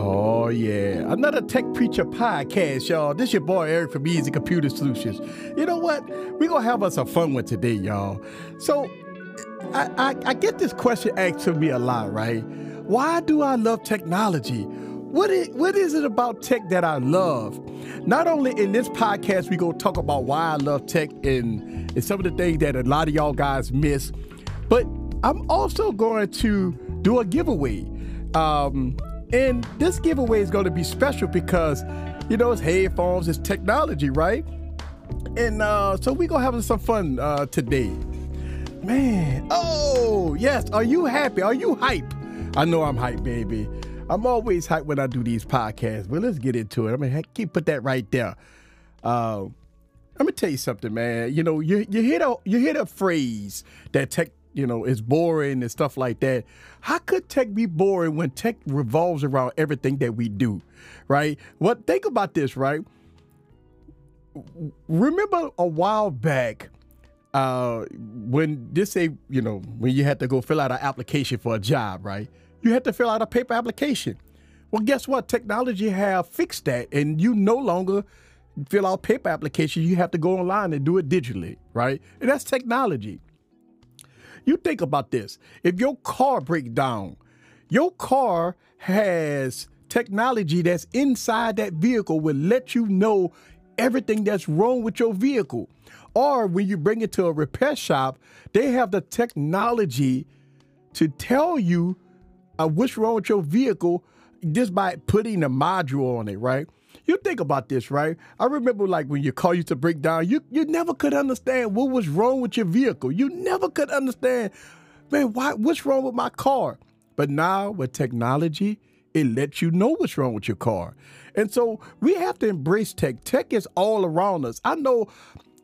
Oh, yeah. Another Tech Preacher podcast, y'all. This your boy Eric from Eazy Computer Solutions. You know what? We're going to have us a fun one today, y'all. So, I, I, I get this question asked to me a lot, right? Why do I love technology? What is, what is it about tech that I love? Not only in this podcast, we go talk about why I love tech and, and some of the things that a lot of y'all guys miss, but I'm also going to do a giveaway. Um, and this giveaway is going to be special because, you know, it's headphones, it's technology, right? And uh, so we're going to have some fun uh, today. Man, oh, yes. Are you happy? Are you hype? I know I'm hype, baby. I'm always hype when I do these podcasts, but let's get into it. I'm gonna keep put that right there. Uh, let me tell you something, man. You know, you you hear the you hear the phrase that tech, you know, it's boring and stuff like that. How could tech be boring when tech revolves around everything that we do, right? What think about this, right? Remember a while back uh, when this say, you know, when you had to go fill out an application for a job, right? You had to fill out a paper application. Well, guess what? Technology have fixed that, and you no longer fill out paper application. You have to go online and do it digitally, right? And that's technology. You think about this. If your car breaks down, your car has technology that's inside that vehicle will let you know everything that's wrong with your vehicle. Or when you bring it to a repair shop, they have the technology to tell you uh, what's wrong with your vehicle just by putting a module on it, right? You think about this, right? I remember like when your car used to break down, you you never could understand what was wrong with your vehicle. You never could understand, man, why what's wrong with my car? But now with technology, it lets you know what's wrong with your car. And so we have to embrace tech. Tech is all around us. I know,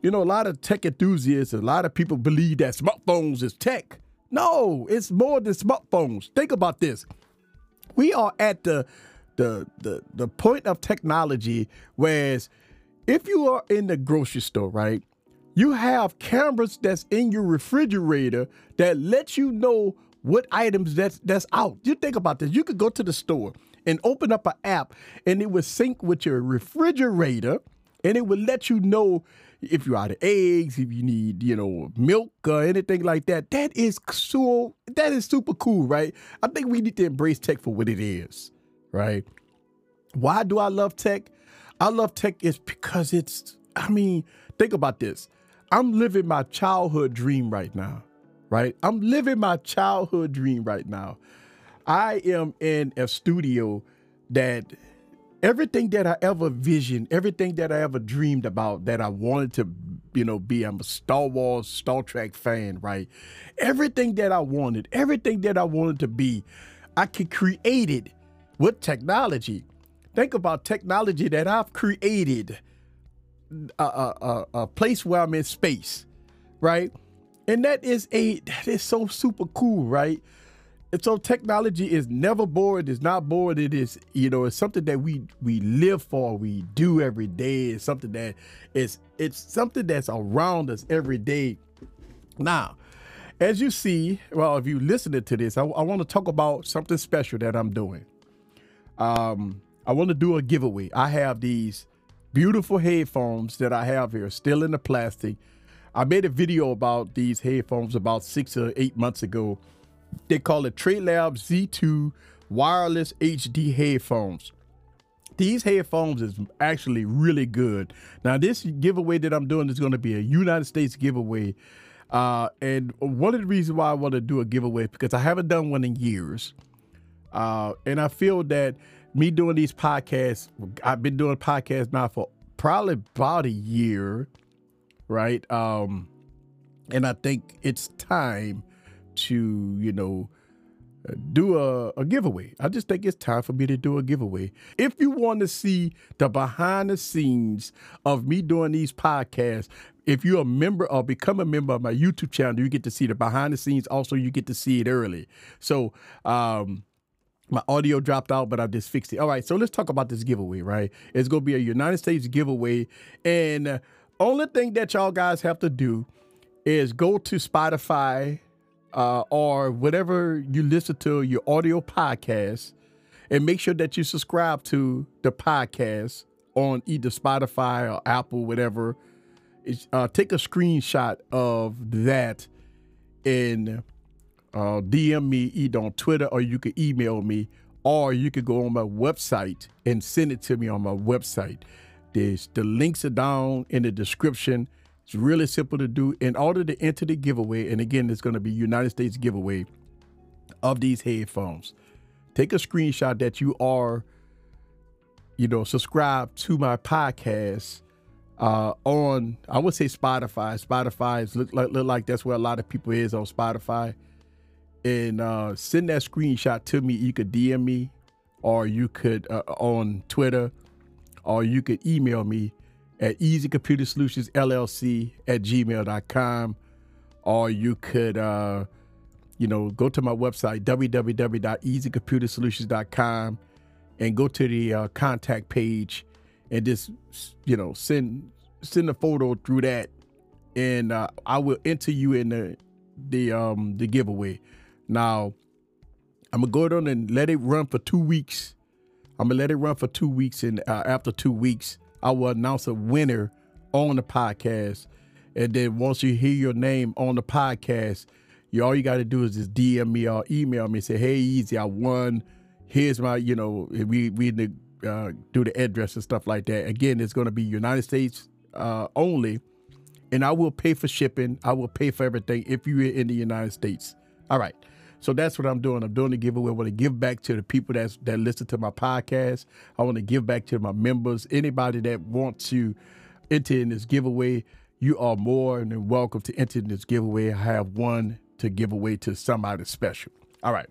you know, a lot of tech enthusiasts, a lot of people believe that smartphones is tech. No, it's more than smartphones. Think about this. We are at the the the the point of technology whereas if you are in the grocery store, right? You have cameras that's in your refrigerator that lets you know what items that's that's out. You think about this. You could go to the store and open up an app and it would sync with your refrigerator and it would let you know if you're out of eggs, if you need, you know, milk or anything like that. That is so that is super cool, right? I think we need to embrace tech for what it is, right? Why do I love tech? I love tech is because it's I mean, think about this. I'm living my childhood dream right now, right? I'm living my childhood dream right now. I am in a studio that everything that I ever visioned, everything that I ever dreamed about that I wanted to, you know, be. I'm a Star Wars, Star Trek fan, right? Everything that I wanted, everything that I wanted to be, I could create it with technology. Think about technology that I've created, a, a, a, a place where I'm in space, right? And that is a that is so super cool, right? And so technology is never bored. It's not bored. It is, you know, it's something that we we live for. We do every day. It's something that is it's something that's around us every day. Now, as you see, well, if you listening to this, I, I want to talk about something special that I'm doing. Um, I want to do a giveaway. I have these beautiful headphones that I have here, still in the plastic. I made a video about these headphones about six or eight months ago they call it Treblab Z2 wireless HD headphones. These headphones is actually really good. Now, this giveaway that I'm doing is going to be a United States giveaway. Uh, and one of the reasons why I want to do a giveaway because I haven't done one in years. Uh, and I feel that me doing these podcasts, I've been doing podcasts now for probably about a year, right? Um, and I think it's time to, you know, do a, a, giveaway. I just think it's time for me to do a giveaway. If you want to see the behind the scenes of me doing these podcasts, if you're a member or become a member of my YouTube channel, you get to see the behind the scenes. Also, you get to see it early. So, um, my audio dropped out, but I just fixed it. All right, so let's talk about this giveaway, right? It's to be a United States giveaway. And only thing that y'all guys have to do is go to Spotify uh, or whatever you listen to your audio podcast, And make sure that you subscribe to the podcast on either Spotify or Apple, whatever. Uh, take a screenshot of that and uh, DM me either on Twitter or you can email me or you could go on my website and send it to me on my website. There's the links are down in the description. It's really simple to do. In order to enter the giveaway, and again, it's going to be United States giveaway of these headphones. Take a screenshot that you are, you know, subscribed to my podcast uh, on I would say Spotify. Spotify is look like look like that's where a lot of people is on Spotify. And uh, send that screenshot to me. You could DM me, or you could uh, on Twitter, or you could email me at Eazy Computer Solutions LLC at gmail.com, or you could uh, you know go to my website www.eazycomputersolutions.com and go to the uh, contact page and just you know send send a photo through that, and uh, I will enter you in the the um the giveaway. Now, I'm gonna go on and let it run for two weeks. I'm gonna let it run for two weeks, and uh, after two weeks, I will announce a winner on the podcast. And then once you hear your name on the podcast, you all you got to do is just DM me or email me. and Say, hey, easy, I won. Here's my, you know, we we uh, do the address and stuff like that. Again, it's going to be United States uh, only, and I will pay for shipping. I will pay for everything if you're in the United States. All right. So that's what I'm doing. I'm doing the giveaway. I want to give back to the people that's that listen to my podcast. I want to give back to my members. Anybody that wants to enter in this giveaway, you are more than welcome to enter in this giveaway. I have one to give away to somebody special. All right.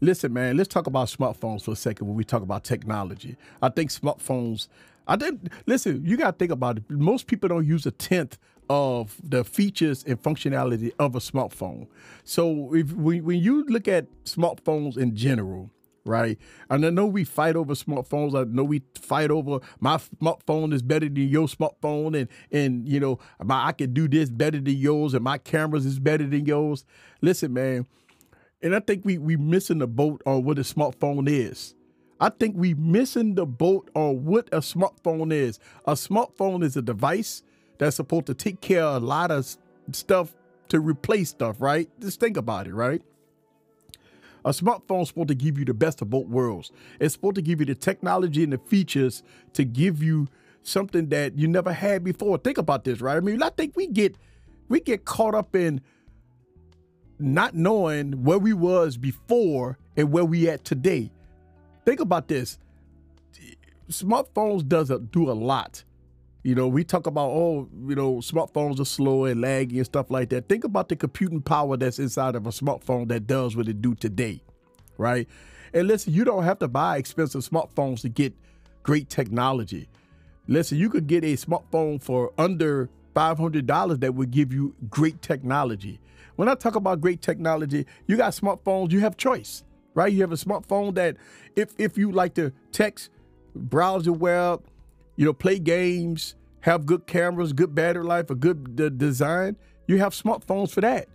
Listen, man, let's talk about smartphones for a second when we talk about technology. I think smartphones, I think, listen, you got to think about it. Most people don't use a tenth of the features and functionality of a smartphone. So if when, when you look at smartphones in general, right? And I know we fight over smartphones. I know we fight over my smartphone is better than your smartphone, and and you know my I can do this better than yours, and my cameras is better than yours. Listen, man, and I think we we missing the boat on what a smartphone is. I think we missing the boat on what a smartphone is. A smartphone is a device that's supposed to take care of a lot of stuff to replace stuff, right? Just think about it, right? A smartphone is supposed to give you the best of both worlds. It's supposed to give you the technology and the features to give you something that you never had before. Think about this, right? I mean, I think we get we get caught up in not knowing where we was before and where we at today. Think about this. Smartphones does a, do a lot. You know, we talk about oh, you know, smartphones are slow and laggy and stuff like that. Think about the computing power that's inside of a smartphone that does what it do today, right? And listen, you don't have to buy expensive smartphones to get great technology. Listen, you could get a smartphone for under $500 that would give you great technology. When I talk about great technology, you got smartphones, you have choice, right? You have a smartphone that if if you like to text, browse the web, you know, play games, have good cameras, good battery life, a good uh, design, you have smartphones for that.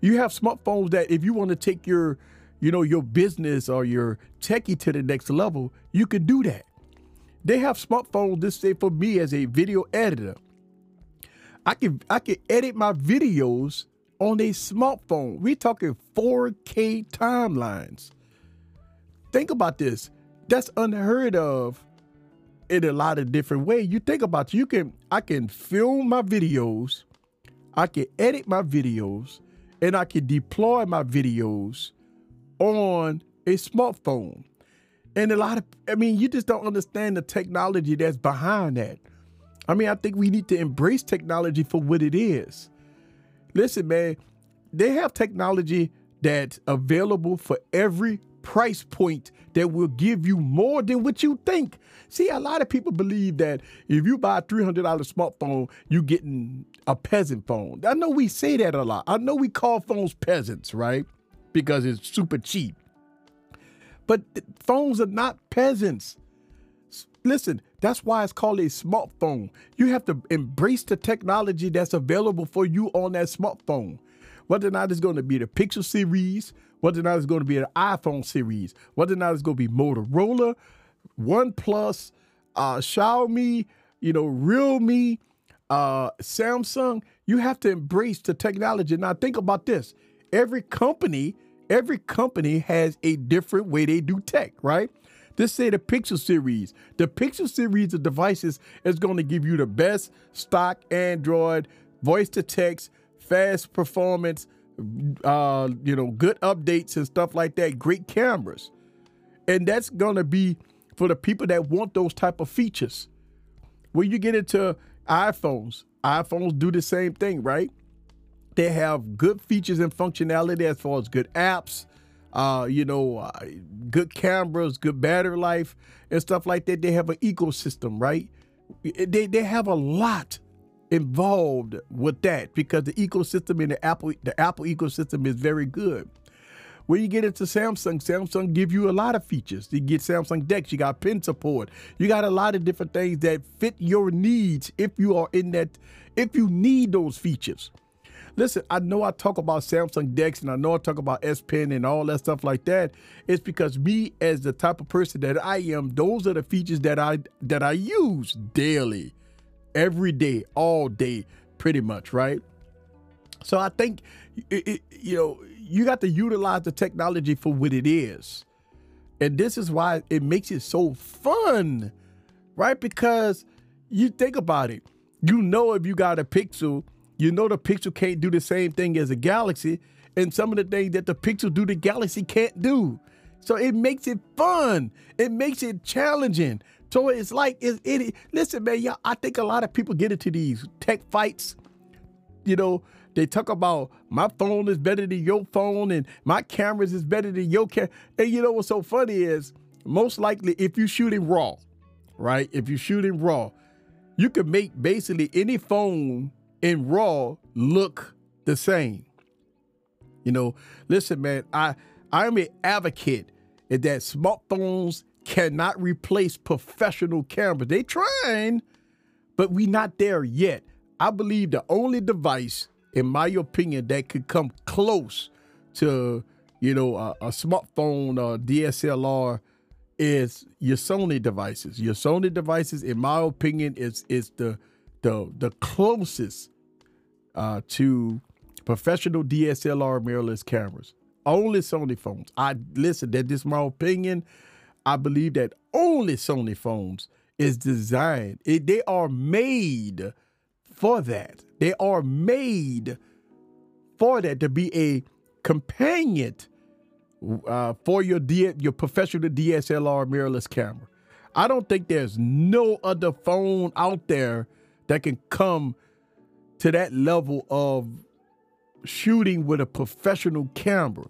You have smartphones that if you want to take your, you know, your business or your techie to the next level, you can do that. They have smartphones. This say for me as a video editor, I can I can edit my videos on a smartphone. We're talking 4K timelines. Think about this. That's unheard of in a lot of different ways. You think about you can I can film my videos, I can edit my videos, and I can deploy my videos on a smartphone. And a lot of I mean, you just don't understand the technology that's behind that. I mean, I think we need to embrace technology for what it is. Listen, man, they have technology that's available for every price point that will give you more than what you think. See, a lot of people believe that if you buy a $300 smartphone, you're getting a peasant phone. I know we say that a lot. I know we call phones peasants, right? Because it's super cheap. But phones are not peasants. Listen, that's why it's called a smartphone. You have to embrace the technology that's available for you on that smartphone. Whether or not it's going to be the Pixel series, whether or not it's going to be an iPhone series, whether or not it's going to be Motorola, OnePlus, uh, Xiaomi, you know, Realme, uh, Samsung. You have to embrace the technology. Now think about this: every company, every company has a different way they do tech, right? This say the Pixel series. The Pixel series of devices is going to give you the best stock Android voice to text, fast performance, uh, you know, good updates and stuff like that. Great cameras, and that's to be for the people that want those type of features. When you get into iPhones, iPhones do the same thing, right? They have good features and functionality as far as good apps, uh, you know, uh, good cameras, good battery life, and stuff like that. They have an ecosystem, right? They they have a lot involved with that because the ecosystem in the Apple the Apple ecosystem is very good. When you get into Samsung, Samsung give you a lot of features. You get Samsung DeX, you got pen support, you got a lot of different things that fit your needs if you are in that, if you need those features. Listen, I know I talk about Samsung DeX and I know I talk about S Pen and all that stuff like that. It's because me as the type of person that I am, those are the features that I that I use daily, every day, all day, pretty much, right? So I think it, it, you know you got to utilize the technology for what it is. And this is why it makes it so fun, right? Because you think about it. You know, if you got a pixel, you know the pixel can't do the same thing as a galaxy. And some of the things that the pixel do, the galaxy can't do. So it makes it fun. It makes it challenging. So it's like, it, it listen, man, y'all, I think a lot of people get into these tech fights, you know, they talk about my phone is better than your phone and my cameras is better than your camera. And you know what's so funny is most likely if you shoot in raw, right? If you shoot in raw, you can make basically any phone in raw look the same. You know, listen, man, I I'm an advocate that smartphones cannot replace professional cameras. They trying, but we not there yet. I believe the only device in my opinion, that could come close to, you know, a, a smartphone or DSLR is your Sony devices. Your Sony devices, in my opinion, is is the the the closest uh, to professional DSLR mirrorless cameras. Only Sony phones. I listen. That That is my opinion. I believe that only Sony phones is designed. It, they are made for that. They are made for that to be a companion uh, for your D- your professional DSLR mirrorless camera. I don't think there's no other phone out there that can come to that level of shooting with a professional camera.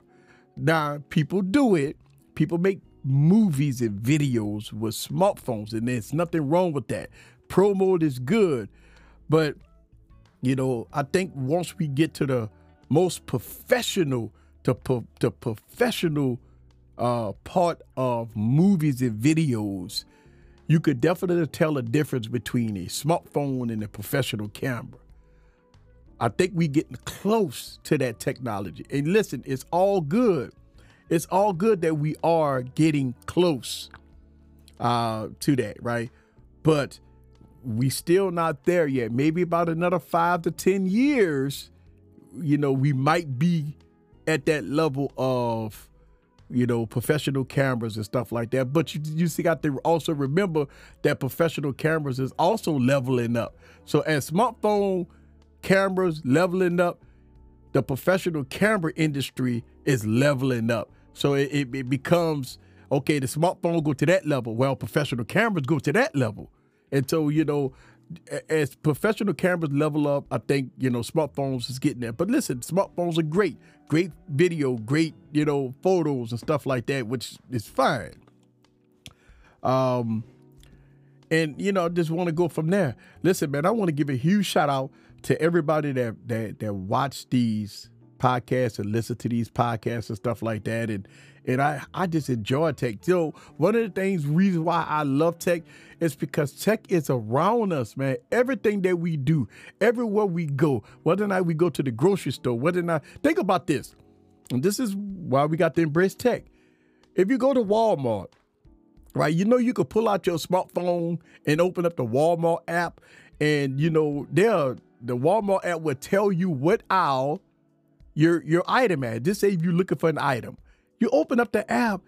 Now, people do it. People make movies and videos with smartphones, and there's nothing wrong with that. Pro mode is good, but you know, I think once we get to the most professional, the, the professional uh, part of movies and videos, you could definitely tell a difference between a smartphone and a professional camera. I think we getting close to that technology. And listen, it's all good. It's all good that we are getting close uh, to that, right? But we still not there yet. Maybe about another five to 10 years, you know, we might be at that level of, you know, professional cameras and stuff like that. But you, you see, got to also remember that professional cameras is also leveling up. So as smartphone cameras leveling up, the professional camera industry is leveling up. So it, it, it becomes okay. The smartphone go to that level. Well, professional cameras go to that level. And so, you know, as professional cameras level up, I think, you know, smartphones is getting there. But listen, smartphones are great. Great video, great, you know, photos and stuff like that, which is fine. Um, and you know, just want to go from there. Listen, man, I want to give a huge shout out to everybody that that that watched these podcasts and listen to these podcasts and stuff like that. And and I, I just enjoy tech. So one of the things, reasons why I love tech is because tech is around us, man. Everything that we do, everywhere we go, whether or not we go to the grocery store, whether or not, think about this. and this is why we got to embrace tech. If you go to Walmart, right, you know you could pull out your smartphone and open up the Walmart app, and you know there the Walmart app will tell you what aisle your your item at. Just say you're looking for an item, you open up the app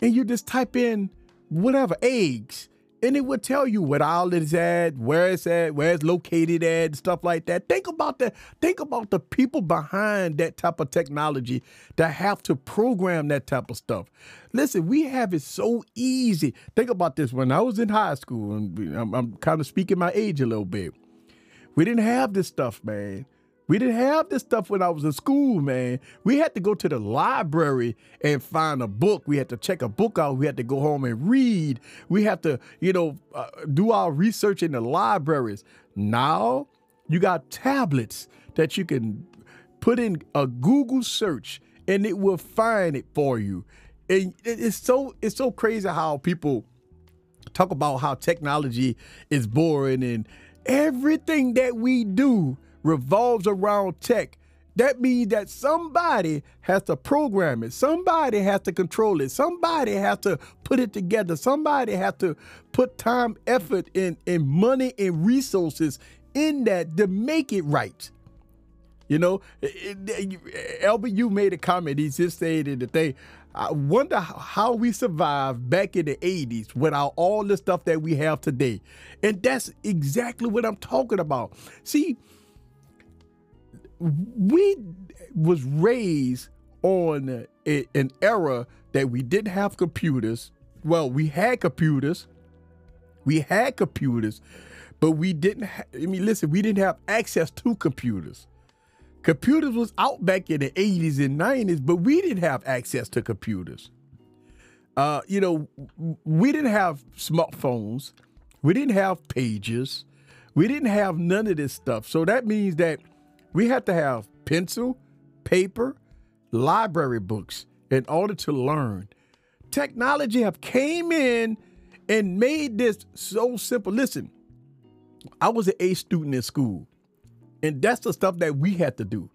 and you just type in whatever eggs and it would tell you what aisle it's at, where it's at, where it's located at, stuff like that. Think about the think about the people behind that type of technology that have to program that type of stuff. Listen, we have it so easy. Think about this. When I was in high school, and I'm, I'm kind of speaking my age a little bit, we didn't have this stuff, man. We didn't have this stuff when I was in school, man. We had to go to the library and find a book. We had to check a book out. We had to go home and read. We had to, you know, uh, do our research in the libraries. Now you got tablets that you can put in a Google search and it will find it for you. And it's so it's so crazy how people talk about how technology is boring and everything that we do revolves around tech, that means that somebody has to program it. Somebody has to control it. Somebody has to put it together. Somebody has to put time, effort, and, and money and resources in that to make it right. You know, Albert, you made a comment. He just stated that they, I wonder how we survived back in the 80s without all the stuff that we have today. And that's exactly what I'm talking about. See, we was raised on a, an era that we didn't have computers. Well, we had computers. We had computers, but we didn't. Ha- I mean, listen, we didn't have access to computers. Computers was out back in the 80s and 90s, but we didn't have access to computers. Uh, you know, we didn't have smartphones. We didn't have pages. We didn't have none of this stuff. So that means that we had to have pencil, paper, library books in order to learn. Technology have came in and made this so simple. Listen, I was an A student in school, and that's the stuff that we had to do.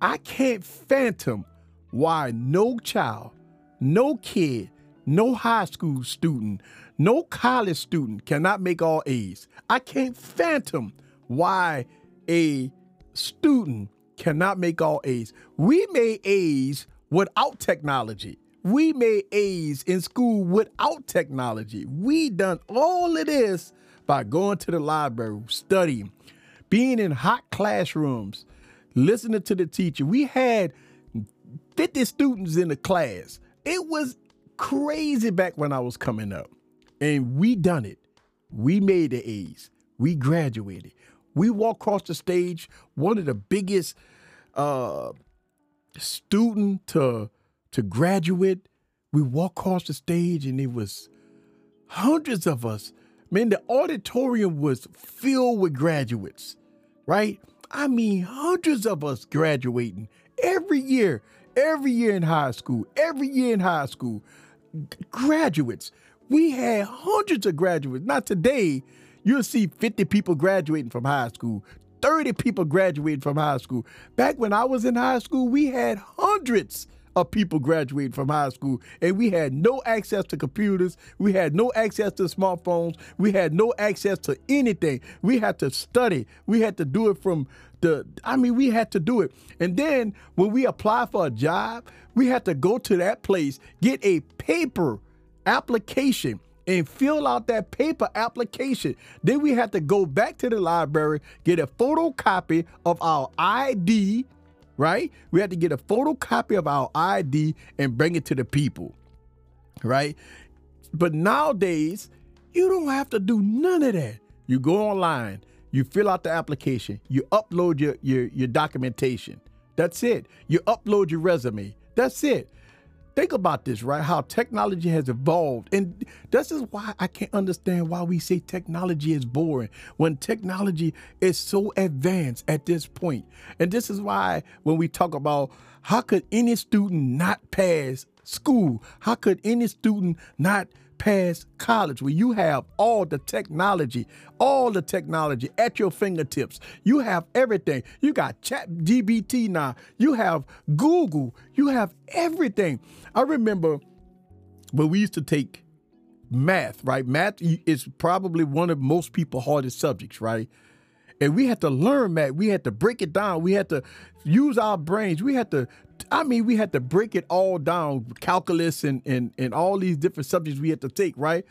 I can't phantom why no child, no kid, no high school student, no college student cannot make all A's. I can't phantom why a student cannot make all A's. We made A's without technology. We made A's in school without technology. We done all of this by going to the library, studying, being in hot classrooms, listening to the teacher. We had 50 students in the class. It was crazy back when I was coming up. And we done it. We made the A's. We graduated. We walk across the stage, one of the biggest uh, student to to graduate. We walk across the stage, and it was hundreds of us. Man, the auditorium was filled with graduates, right? I mean, hundreds of us graduating every year, every year in high school, every year in high school. Graduates. We had hundreds of graduates. Not today, You'll see 50 people graduating from high school, 30 people graduating from high school. Back when I was in high school, we had hundreds of people graduating from high school, and we had no access to computers. We had no access to smartphones. We had no access to anything. We had to study. We had to do it from the, I mean, we had to do it. And then when we apply for a job, we had to go to that place, get a paper application and fill out that paper application. Then we had to go back to the library, get a photocopy of our ID, right? We had to get a photocopy of our ID and bring it to the people, right? But nowadays, you don't have to do none of that. You go online, you fill out the application, you upload your, your, your documentation. That's it. You upload your resume. That's it. Think about this, right? How technology has evolved. And this is why I can't understand why we say technology is boring when technology is so advanced at this point. And this is why when we talk about how could any student not pass school? How could any student not pass college where you have all the technology, all the technology at your fingertips? You have everything. You got Chat GBT now. You have Google. You have everything. I remember when we used to take math, right? Math is probably one of most people hardest subjects, right? And we had to learn math. We had to break it down. We had to use our brains. We had to, I mean, we had to break it all down, calculus and and and all these different subjects we had to take, right?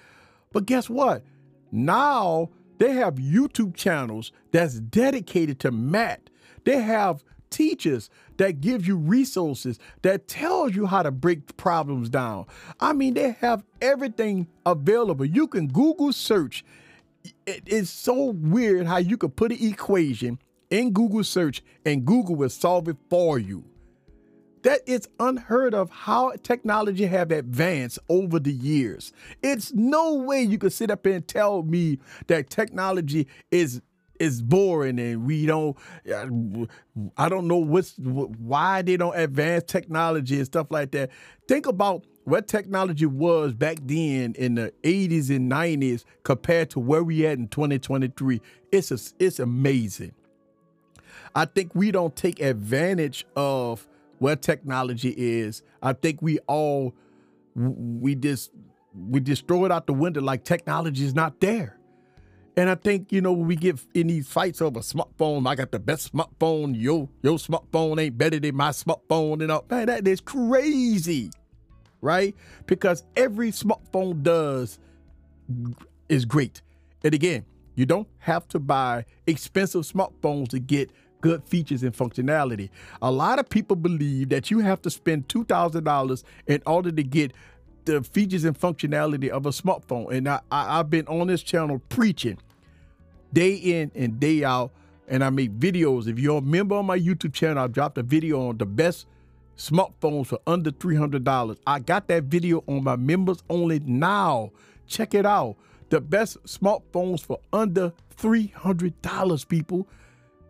But guess what? Now they have YouTube channels that's dedicated to math. They have teachers that give you resources that tells you how to break problems down. I mean, they have everything available. You can Google search. it's so weird how you could put an equation in Google search and Google will solve it for you. That is unheard of how technology have advanced over the years. It's no way you could sit up and tell me that technology is is boring and we don't I don't know what's why they don't advance technology and stuff like that. Think about what technology was back then in the 80s and 90s compared to where we at in 2023. It's a, it's amazing. I think we don't take advantage of what technology is. I think we all we just we just throw it out the window like technology is not there. And I think, you know, when we get in these fights over smartphone, I got the best smartphone, yo, your smartphone ain't better than my smartphone, and all man, that is crazy. Right? Because every smartphone does is great. And again, you don't have to buy expensive smartphones to get good features and functionality. A lot of people believe that you have to spend $2,000 in order to get the features and functionality of a smartphone. And I, I, have been on this channel preaching day in and day out. And I make videos. If you're a member on my YouTube channel, I've dropped a video on the best smartphones for under $300. I got that video on my members only now. Check it out. The best smartphones for under $300, people.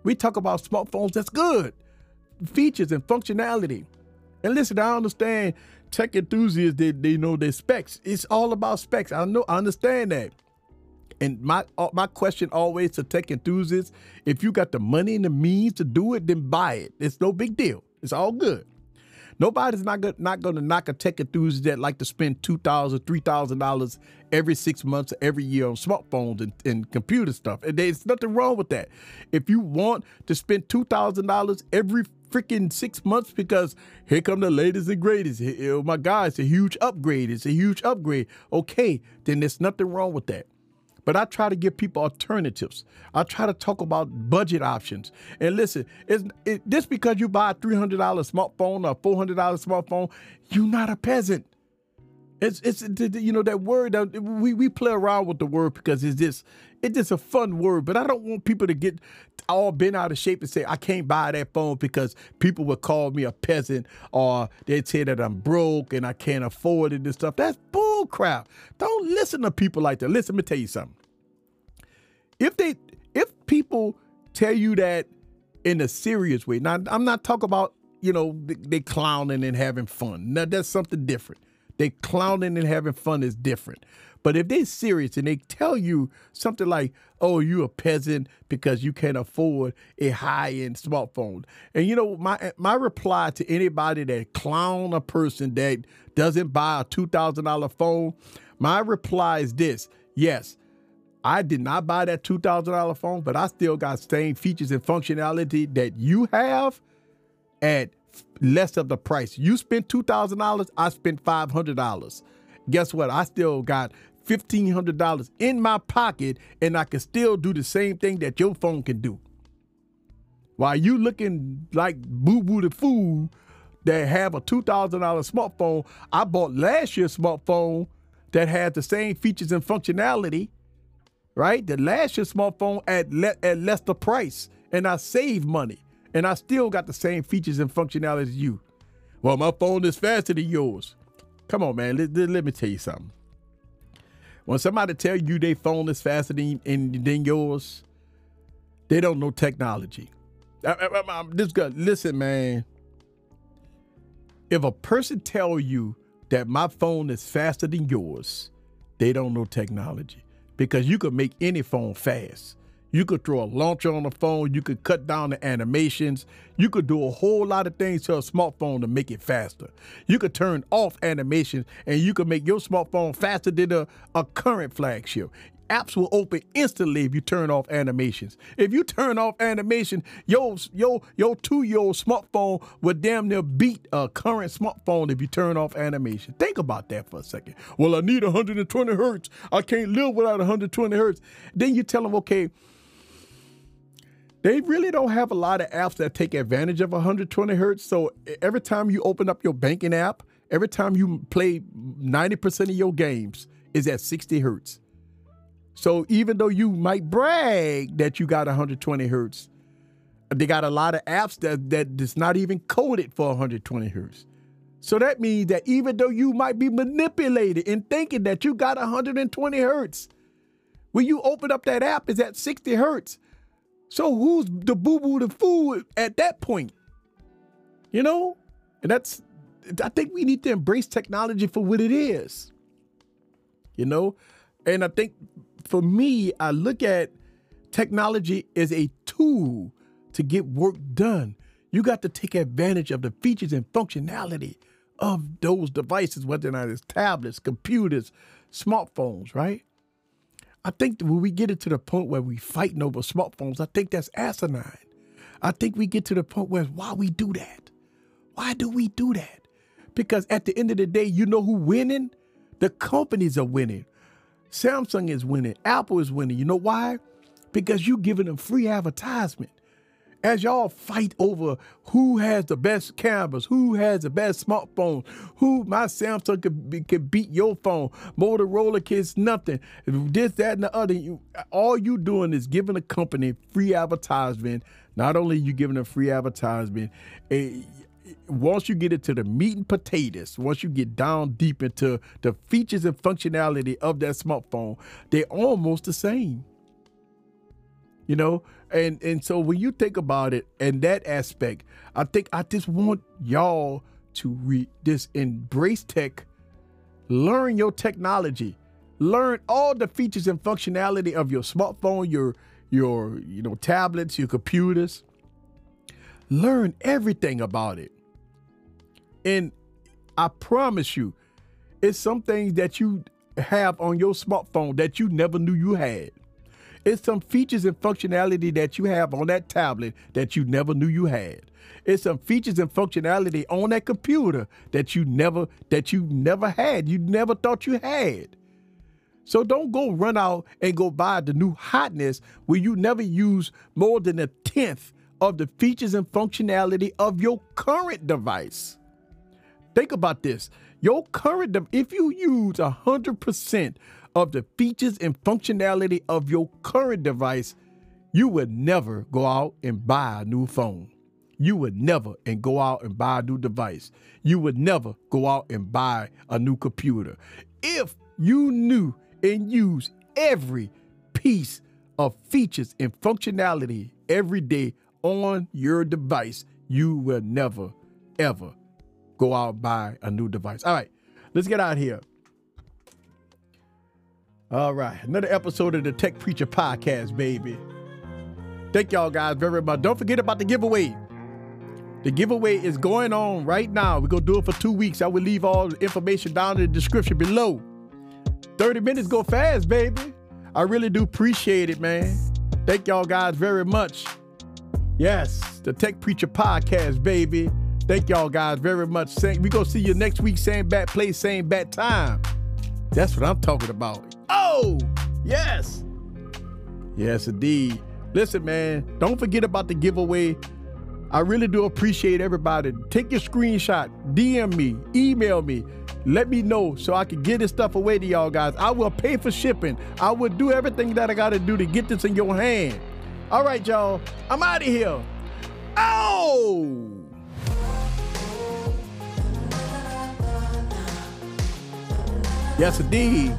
We talk about smartphones that's good, features and functionality. And listen, I understand tech enthusiasts, they, they know their specs. It's all about specs. I know, I understand that. And my uh, my question always to tech enthusiasts: if you got the money and the means to do it, then buy it. It's no big deal. It's all good. Nobody's not gonna, not going to knock a tech enthusiast that like to spend two thousand, three thousand dollars every six months, every year on smartphones and, and computer stuff. And there's nothing wrong with that. If you want to spend two thousand dollars every freaking six months because here come the latest and greatest. Oh my God, it's a huge upgrade. It's a huge upgrade. Okay, then there's nothing wrong with that. But I try to give people alternatives. I try to talk about budget options. And listen, it's it, just because you buy a $300 smartphone or $400 smartphone, you're not a peasant. It's it's you know that word that we we play around with the word because it's just it's just a fun word, but I don't want people to get all bent out of shape and say I can't buy that phone because people would call me a peasant or they'd say that I'm broke and I can't afford it and stuff. That's bull crap. Don't listen to people like that. Listen, let me tell you something. If they if people tell you that in a serious way, now I'm not talking about you know they, clowning and having fun. Now that's something different. They clowning and having fun is different. But if they're serious and they tell you something like, "Oh, you a peasant because you can't afford a high-end smartphone," and you know my my reply to anybody that clown a person that doesn't buy a two thousand dollar phone, my reply is this: Yes, I did not buy that two thousand dollar phone, but I still got same features and functionality that you have at less of the price. You spent $2,000, I spent $500. Guess what? I still got $1,500 in my pocket and I can still do the same thing that your phone can do. While you looking like boo-boo the fool that have a $2,000 smartphone, I bought last year's smartphone that had the same features and functionality, right? The last year's smartphone at, le- at less the price and I saved money and I still got the same features and functionality as you. Well, my phone is faster than yours. Come on, man. Let, let, let me tell you something. When somebody tell you their phone is faster than, than yours, they don't know technology. I, I, I, listen, man. If a person tell you that my phone is faster than yours, they don't know technology because you could make any phone fast. You could throw a launcher on the phone. You could cut down the animations. You could do a whole lot of things to a smartphone to make it faster. You could turn off animations and you could make your smartphone faster than a, a current flagship apps will open instantly if you turn off animations. If you turn off animation, your your your two-year-old smartphone will damn near beat a current smartphone if you turn off animation. Think about that for a second. Well, I need 120 hertz. I can't live without 120 hertz. Then you tell them, okay, they really don't have a lot of apps that take advantage of 120 hertz. So every time you open up your banking app, every time you play 90% of your games is at 60 hertz. So even though you might brag that you got 120 hertz, they got a lot of apps that that is not even coded for 120 hertz. So that means that even though you might be manipulated in thinking that you got 120 hertz, when you open up that app, is at 60 hertz. So who's the boo boo the fool at that point? You know, and that's I think we need to embrace technology for what it is. You know, and I think for me, I look at technology as a tool to get work done. You got to take advantage of the features and functionality of those devices, whether or not it's tablets, computers, smartphones, right? I think when we get it to the point where we fighting over smartphones, I think that's asinine. I think we get to the point where why we do that? Why do we do that? Because at the end of the day, you know who winning? The companies are winning. Samsung is winning. Apple is winning. You know why? Because you're giving them free advertisement. As y'all fight over who has the best cameras, who has the best smartphone, who my Samsung could, be, could beat your phone, Motorola kids nothing, this, that, and the other. You, all you doing is giving a company free advertisement. Not only you giving a free advertisement, eh, once you get into the meat and potatoes, once you get down deep into the features and functionality of that smartphone, they're almost the same. You know, and and so when you think about it and that aspect, I think I just want y'all to read this embrace tech, learn your technology, learn all the features and functionality of your smartphone, your your you know tablets, your computers. Learn everything about it. And I promise you, it's some things that you have on your smartphone that you never knew you had. It's some features and functionality that you have on that tablet that you never knew you had. It's some features and functionality on that computer that you never that you never had. You never thought you had. So don't go run out and go buy the new hotness where you never use more than a tenth of the features and functionality of your current device. Think about this. Your current, if you use 100% of the features and functionality of your current device, you would never go out and buy a new phone. You would never and go out and buy a new device. You would never go out and buy a new computer. If you knew and use every piece of features and functionality every day on your device, you will never, ever go out and buy a new device. All right, let's get out here. All right, another episode of the Tech Preacher Podcast, baby. Thank y'all guys very much. Don't forget about the giveaway. The giveaway is going on right now. We're to do it for two weeks. I will leave all the information down in the description below. 30 minutes go fast, baby. I really do appreciate it, man. Thank y'all guys very much. Yes, the Tech Preacher Podcast, baby. Thank y'all guys very much. We gonna see you next week, same bat place, same bat time. That's what I'm talking about. Oh, yes. Yes, indeed. Listen, man, don't forget about the giveaway. I really do appreciate everybody. Take your screenshot, DM me, email me, let me know so I can get this stuff away to y'all guys. I will pay for shipping. I will do everything that I got to do to get this in your hand. All right, y'all. I'm out of here. Oh! Yes, indeed.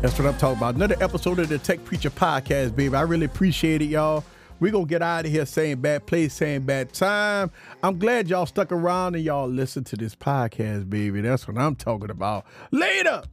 That's what I'm talking about. Another episode of the Tech Preacher Podcast, baby. I really appreciate it, y'all. We're going to get out of here saying bad place, saying bad time. I'm glad y'all stuck around and y'all listened to this podcast, baby. That's what I'm talking about. Later.